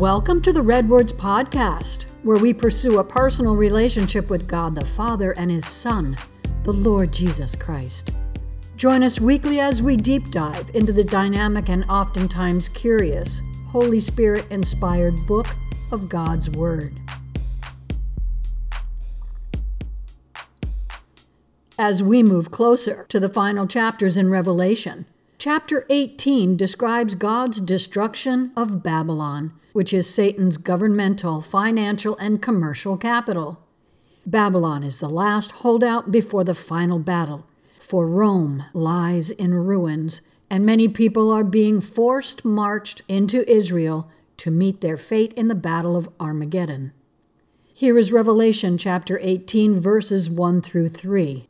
Welcome to the Red Words Podcast, where we pursue a personal relationship with God the Father and His Son, the Lord Jesus Christ. Join us weekly as we deep dive into the dynamic and oftentimes curious Holy Spirit inspired book of God's Word. As we move closer to the final chapters in Revelation, chapter 18 describes God's destruction of Babylon which is Satan's governmental, financial, and commercial capital. Babylon is the last holdout before the final battle, for Rome lies in ruins, and many people are being forced marched into Israel to meet their fate in the Battle of Armageddon. Here is Revelation chapter 18, verses 1 through 3.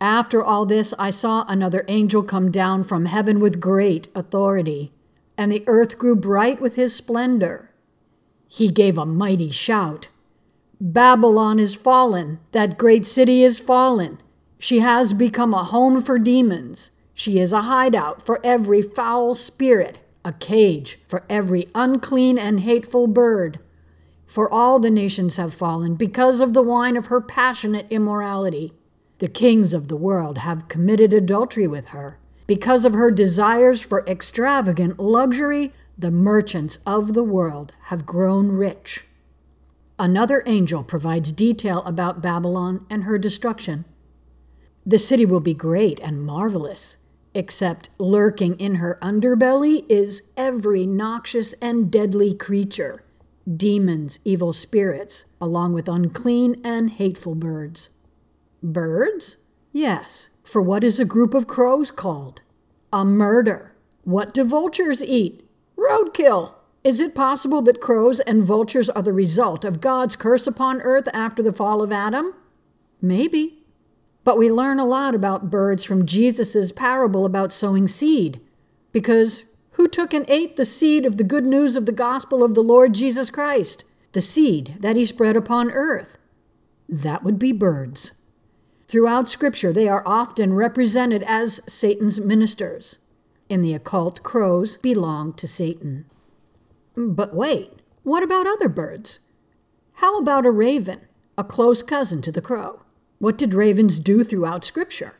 After all this, I saw another angel come down from heaven with great authority and the earth grew bright with his splendor. He gave a mighty shout Babylon is fallen, that great city is fallen. She has become a home for demons. She is a hideout for every foul spirit, a cage for every unclean and hateful bird. For all the nations have fallen because of the wine of her passionate immorality. The kings of the world have committed adultery with her. Because of her desires for extravagant luxury, the merchants of the world have grown rich. Another angel provides detail about Babylon and her destruction. The city will be great and marvelous, except lurking in her underbelly is every noxious and deadly creature demons, evil spirits, along with unclean and hateful birds. Birds? Yes, for what is a group of crows called? A murder. What do vultures eat? Roadkill. Is it possible that crows and vultures are the result of God's curse upon earth after the fall of Adam? Maybe. But we learn a lot about birds from Jesus' parable about sowing seed. Because who took and ate the seed of the good news of the gospel of the Lord Jesus Christ? The seed that he spread upon earth? That would be birds. Throughout Scripture, they are often represented as Satan's ministers. In the occult, crows belong to Satan. But wait, what about other birds? How about a raven, a close cousin to the crow? What did ravens do throughout Scripture?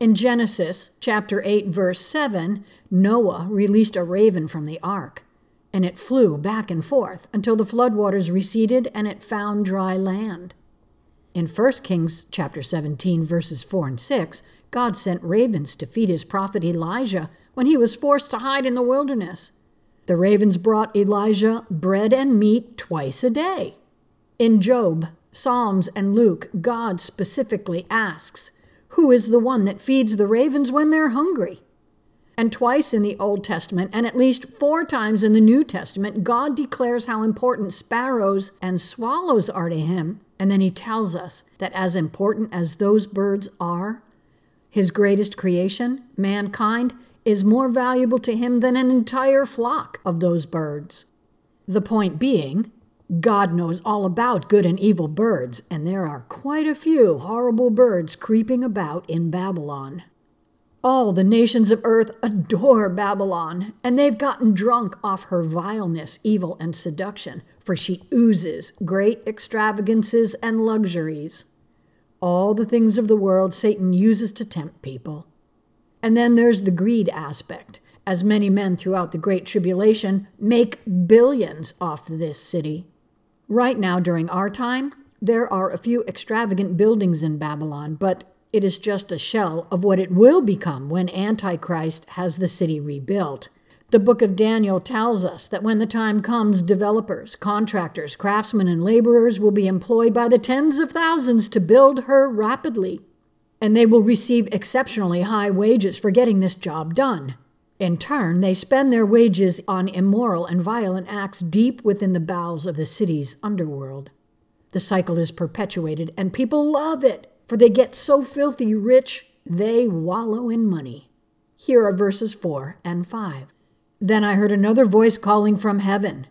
In Genesis chapter 8 verse 7, Noah released a raven from the ark, and it flew back and forth until the floodwaters receded and it found dry land. In 1 Kings chapter 17 verses 4 and 6, God sent ravens to feed his prophet Elijah when he was forced to hide in the wilderness. The ravens brought Elijah bread and meat twice a day. In Job, Psalms, and Luke, God specifically asks, Who is the one that feeds the ravens when they're hungry? And twice in the Old Testament, and at least four times in the New Testament, God declares how important sparrows and swallows are to him and then he tells us that as important as those birds are, his greatest creation, mankind, is more valuable to him than an entire flock of those birds. The point being, God knows all about good and evil birds, and there are quite a few horrible birds creeping about in Babylon. All the nations of earth adore Babylon, and they've gotten drunk off her vileness, evil, and seduction, for she oozes great extravagances and luxuries. All the things of the world Satan uses to tempt people. And then there's the greed aspect, as many men throughout the Great Tribulation make billions off this city. Right now, during our time, there are a few extravagant buildings in Babylon, but it is just a shell of what it will become when Antichrist has the city rebuilt. The book of Daniel tells us that when the time comes, developers, contractors, craftsmen, and laborers will be employed by the tens of thousands to build her rapidly. And they will receive exceptionally high wages for getting this job done. In turn, they spend their wages on immoral and violent acts deep within the bowels of the city's underworld. The cycle is perpetuated, and people love it for they get so filthy rich they wallow in money. Here are verses 4 and 5. Then I heard another voice calling from heaven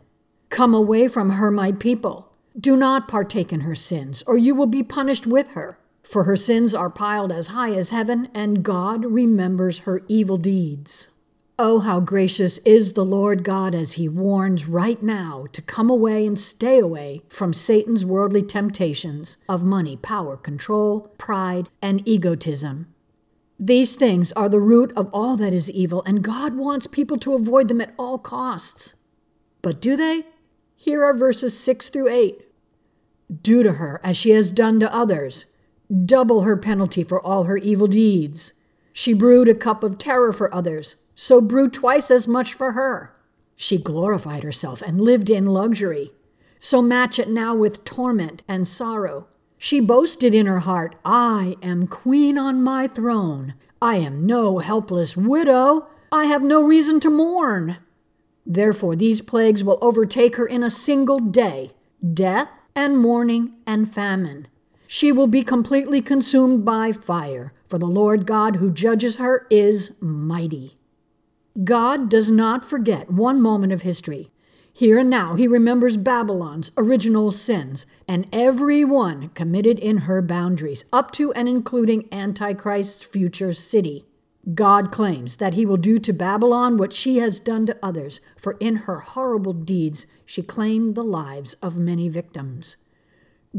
Come away from her, my people. Do not partake in her sins, or you will be punished with her. For her sins are piled as high as heaven, and God remembers her evil deeds. Oh, how gracious is the Lord God as he warns right now to come away and stay away from Satan's worldly temptations of money, power, control, pride, and egotism. These things are the root of all that is evil, and God wants people to avoid them at all costs. But do they? Here are verses 6 through 8. Do to her as she has done to others, double her penalty for all her evil deeds. She brewed a cup of terror for others so brew twice as much for her. She glorified herself and lived in luxury. So match it now with torment and sorrow. She boasted in her heart, I am queen on my throne. I am no helpless widow. I have no reason to mourn. Therefore, these plagues will overtake her in a single day death and mourning and famine. She will be completely consumed by fire, for the Lord God who judges her is mighty. God does not forget one moment of history. Here and now, he remembers Babylon's original sins and every one committed in her boundaries, up to and including Antichrist's future city. God claims that he will do to Babylon what she has done to others, for in her horrible deeds she claimed the lives of many victims.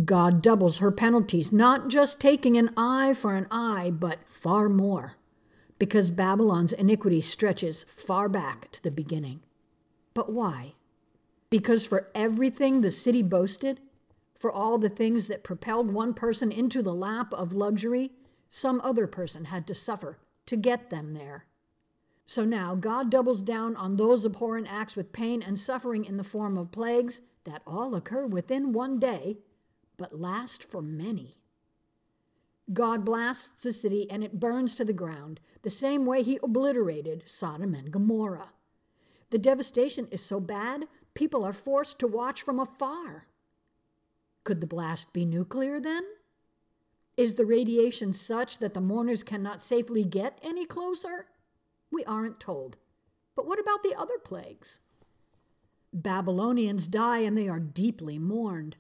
God doubles her penalties, not just taking an eye for an eye, but far more because Babylon's iniquity stretches far back to the beginning. But why? Because for everything the city boasted, for all the things that propelled one person into the lap of luxury, some other person had to suffer to get them there. So now God doubles down on those abhorrent acts with pain and suffering in the form of plagues that all occur within one day, but last for many. God blasts the city and it burns to the ground, the same way he obliterated Sodom and Gomorrah. The devastation is so bad, people are forced to watch from afar. Could the blast be nuclear then? Is the radiation such that the mourners cannot safely get any closer? We aren't told. But what about the other plagues? Babylonians die and they are deeply mourned.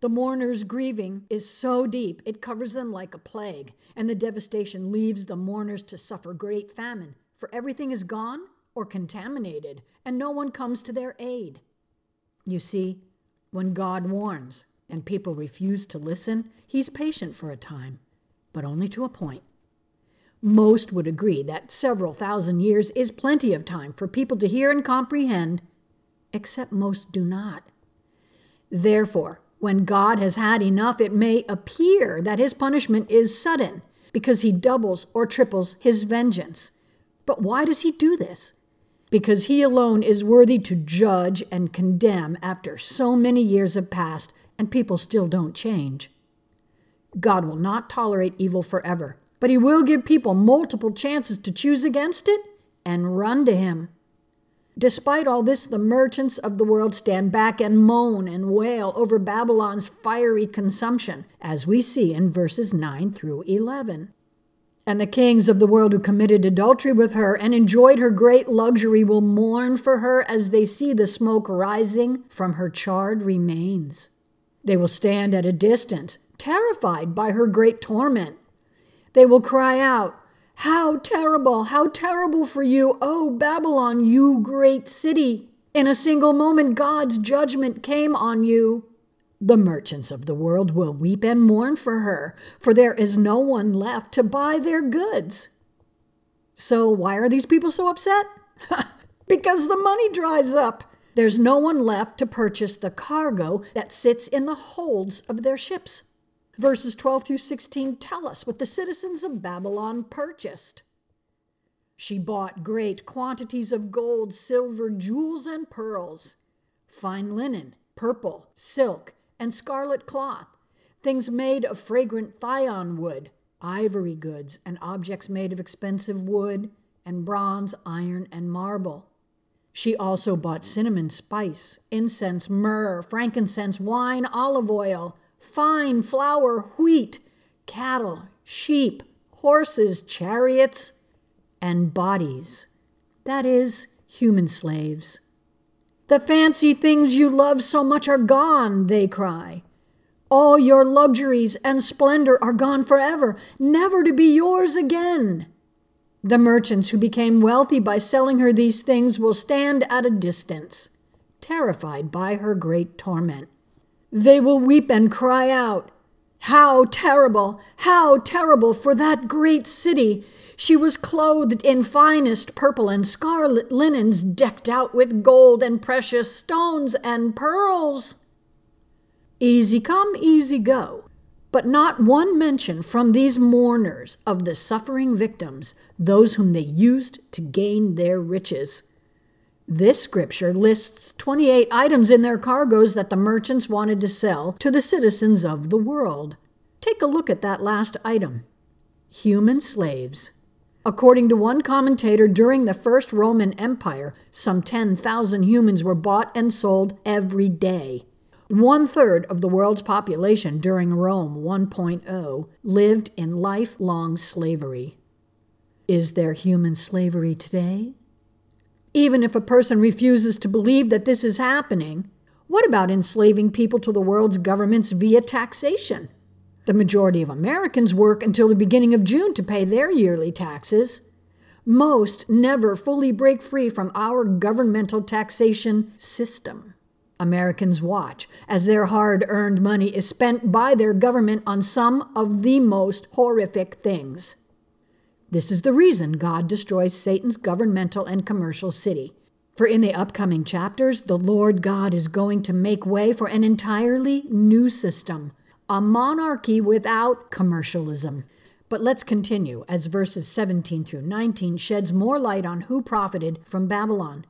The mourner's grieving is so deep it covers them like a plague, and the devastation leaves the mourners to suffer great famine, for everything is gone or contaminated, and no one comes to their aid. You see, when God warns and people refuse to listen, he's patient for a time, but only to a point. Most would agree that several thousand years is plenty of time for people to hear and comprehend, except most do not. Therefore, when God has had enough, it may appear that his punishment is sudden because he doubles or triples his vengeance. But why does he do this? Because he alone is worthy to judge and condemn after so many years have passed and people still don't change. God will not tolerate evil forever, but he will give people multiple chances to choose against it and run to him. Despite all this, the merchants of the world stand back and moan and wail over Babylon's fiery consumption, as we see in verses 9 through 11. And the kings of the world who committed adultery with her and enjoyed her great luxury will mourn for her as they see the smoke rising from her charred remains. They will stand at a distance, terrified by her great torment. They will cry out, how terrible, how terrible for you, O Babylon, you great city! In a single moment, God's judgment came on you. The merchants of the world will weep and mourn for her, for there is no one left to buy their goods. So, why are these people so upset? because the money dries up. There's no one left to purchase the cargo that sits in the holds of their ships. Verses 12 through 16 tell us what the citizens of Babylon purchased. She bought great quantities of gold, silver, jewels, and pearls, fine linen, purple, silk, and scarlet cloth, things made of fragrant thyine wood, ivory goods, and objects made of expensive wood, and bronze, iron, and marble. She also bought cinnamon spice, incense, myrrh, frankincense, wine, olive oil, fine flour, wheat, cattle, sheep, horses, chariots, and bodies. That is, human slaves. The fancy things you love so much are gone, they cry. All your luxuries and splendor are gone forever, never to be yours again. The merchants who became wealthy by selling her these things will stand at a distance, terrified by her great torment. They will weep and cry out, How terrible! How terrible for that great city! She was clothed in finest purple and scarlet linens, decked out with gold and precious stones and pearls. Easy come, easy go. But not one mention from these mourners of the suffering victims, those whom they used to gain their riches. This scripture lists 28 items in their cargoes that the merchants wanted to sell to the citizens of the world. Take a look at that last item human slaves. According to one commentator, during the First Roman Empire, some 10,000 humans were bought and sold every day. One third of the world's population during Rome 1.0 lived in lifelong slavery. Is there human slavery today? Even if a person refuses to believe that this is happening, what about enslaving people to the world's governments via taxation? The majority of Americans work until the beginning of June to pay their yearly taxes. Most never fully break free from our governmental taxation system. Americans watch as their hard earned money is spent by their government on some of the most horrific things. This is the reason God destroys Satan's governmental and commercial city. For in the upcoming chapters, the Lord God is going to make way for an entirely new system a monarchy without commercialism. But let's continue as verses 17 through 19 sheds more light on who profited from Babylon.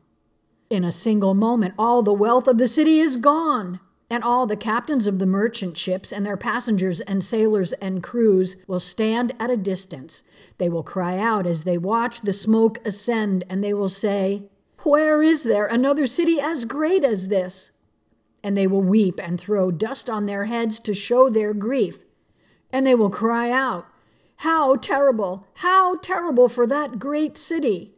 In a single moment, all the wealth of the city is gone, and all the captains of the merchant ships and their passengers and sailors and crews will stand at a distance. They will cry out as they watch the smoke ascend, and they will say, Where is there another city as great as this? and they will weep and throw dust on their heads to show their grief. And they will cry out, How terrible! How terrible for that great city!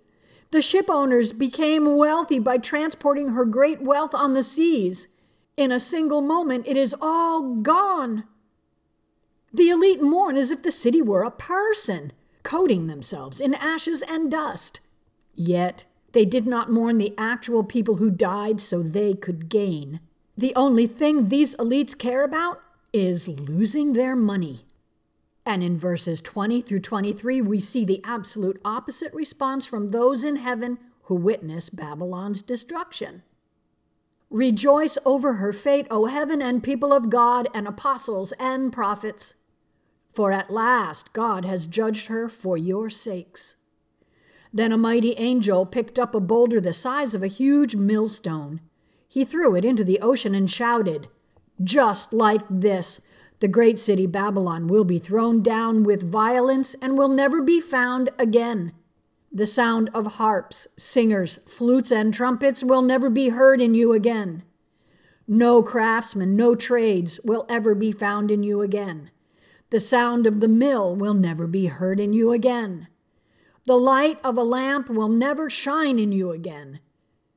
The ship owners became wealthy by transporting her great wealth on the seas. In a single moment, it is all gone. The elite mourn as if the city were a person, coating themselves in ashes and dust. Yet they did not mourn the actual people who died so they could gain. The only thing these elites care about is losing their money. And in verses 20 through 23, we see the absolute opposite response from those in heaven who witness Babylon's destruction. Rejoice over her fate, O heaven and people of God and apostles and prophets, for at last God has judged her for your sakes. Then a mighty angel picked up a boulder the size of a huge millstone he threw it into the ocean and shouted, Just like this, the great city Babylon will be thrown down with violence and will never be found again. The sound of harps, singers, flutes, and trumpets will never be heard in you again. No craftsmen, no trades will ever be found in you again. The sound of the mill will never be heard in you again. The light of a lamp will never shine in you again.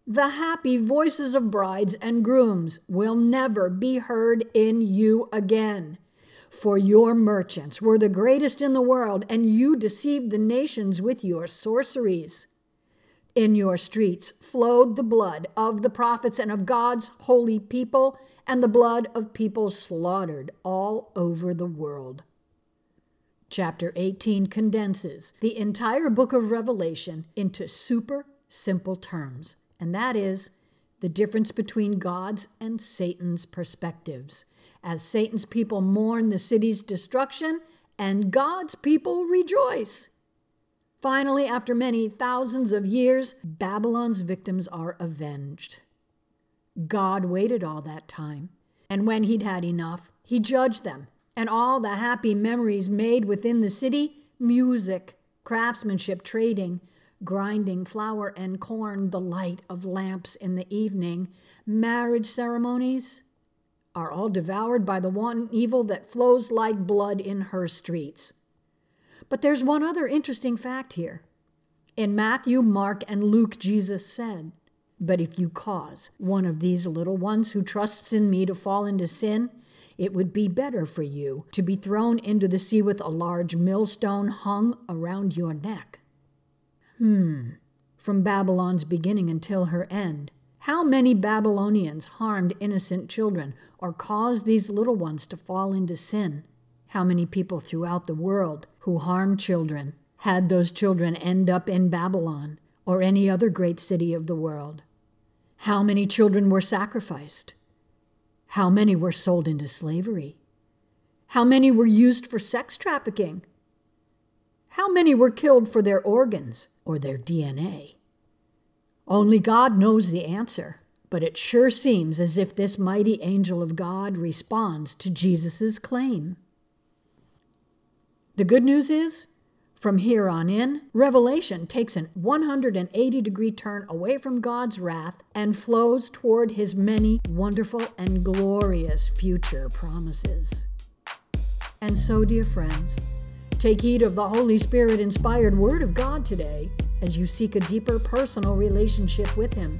The happy voices of brides and grooms will never be heard in you again. For your merchants were the greatest in the world, and you deceived the nations with your sorceries. In your streets flowed the blood of the prophets and of God's holy people, and the blood of people slaughtered all over the world. Chapter 18 condenses the entire book of Revelation into super simple terms and that is the difference between God's and Satan's perspectives. As Satan's people mourn the city's destruction, and God's people rejoice. Finally, after many thousands of years, Babylon's victims are avenged. God waited all that time, and when he'd had enough, he judged them, and all the happy memories made within the city music, craftsmanship, trading, grinding flour and corn, the light of lamps in the evening, marriage ceremonies are all devoured by the one evil that flows like blood in her streets. But there's one other interesting fact here. In Matthew, Mark, and Luke, Jesus said, But if you cause one of these little ones who trusts in me to fall into sin, it would be better for you to be thrown into the sea with a large millstone hung around your neck. Hmm. From Babylon's beginning until her end, how many Babylonians harmed innocent children or caused these little ones to fall into sin? How many people throughout the world who harmed children had those children end up in Babylon or any other great city of the world? How many children were sacrificed? How many were sold into slavery? How many were used for sex trafficking? How many were killed for their organs or their DNA? Only God knows the answer, but it sure seems as if this mighty angel of God responds to Jesus' claim. The good news is, from here on in, Revelation takes an 180 degree turn away from God's wrath and flows toward his many wonderful and glorious future promises. And so, dear friends, take heed of the Holy Spirit inspired Word of God today as you seek a deeper personal relationship with Him.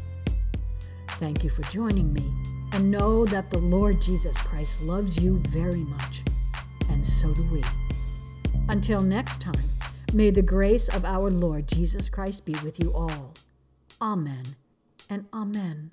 Thank you for joining me, and know that the Lord Jesus Christ loves you very much, and so do we. Until next time, may the grace of our Lord Jesus Christ be with you all. Amen and Amen.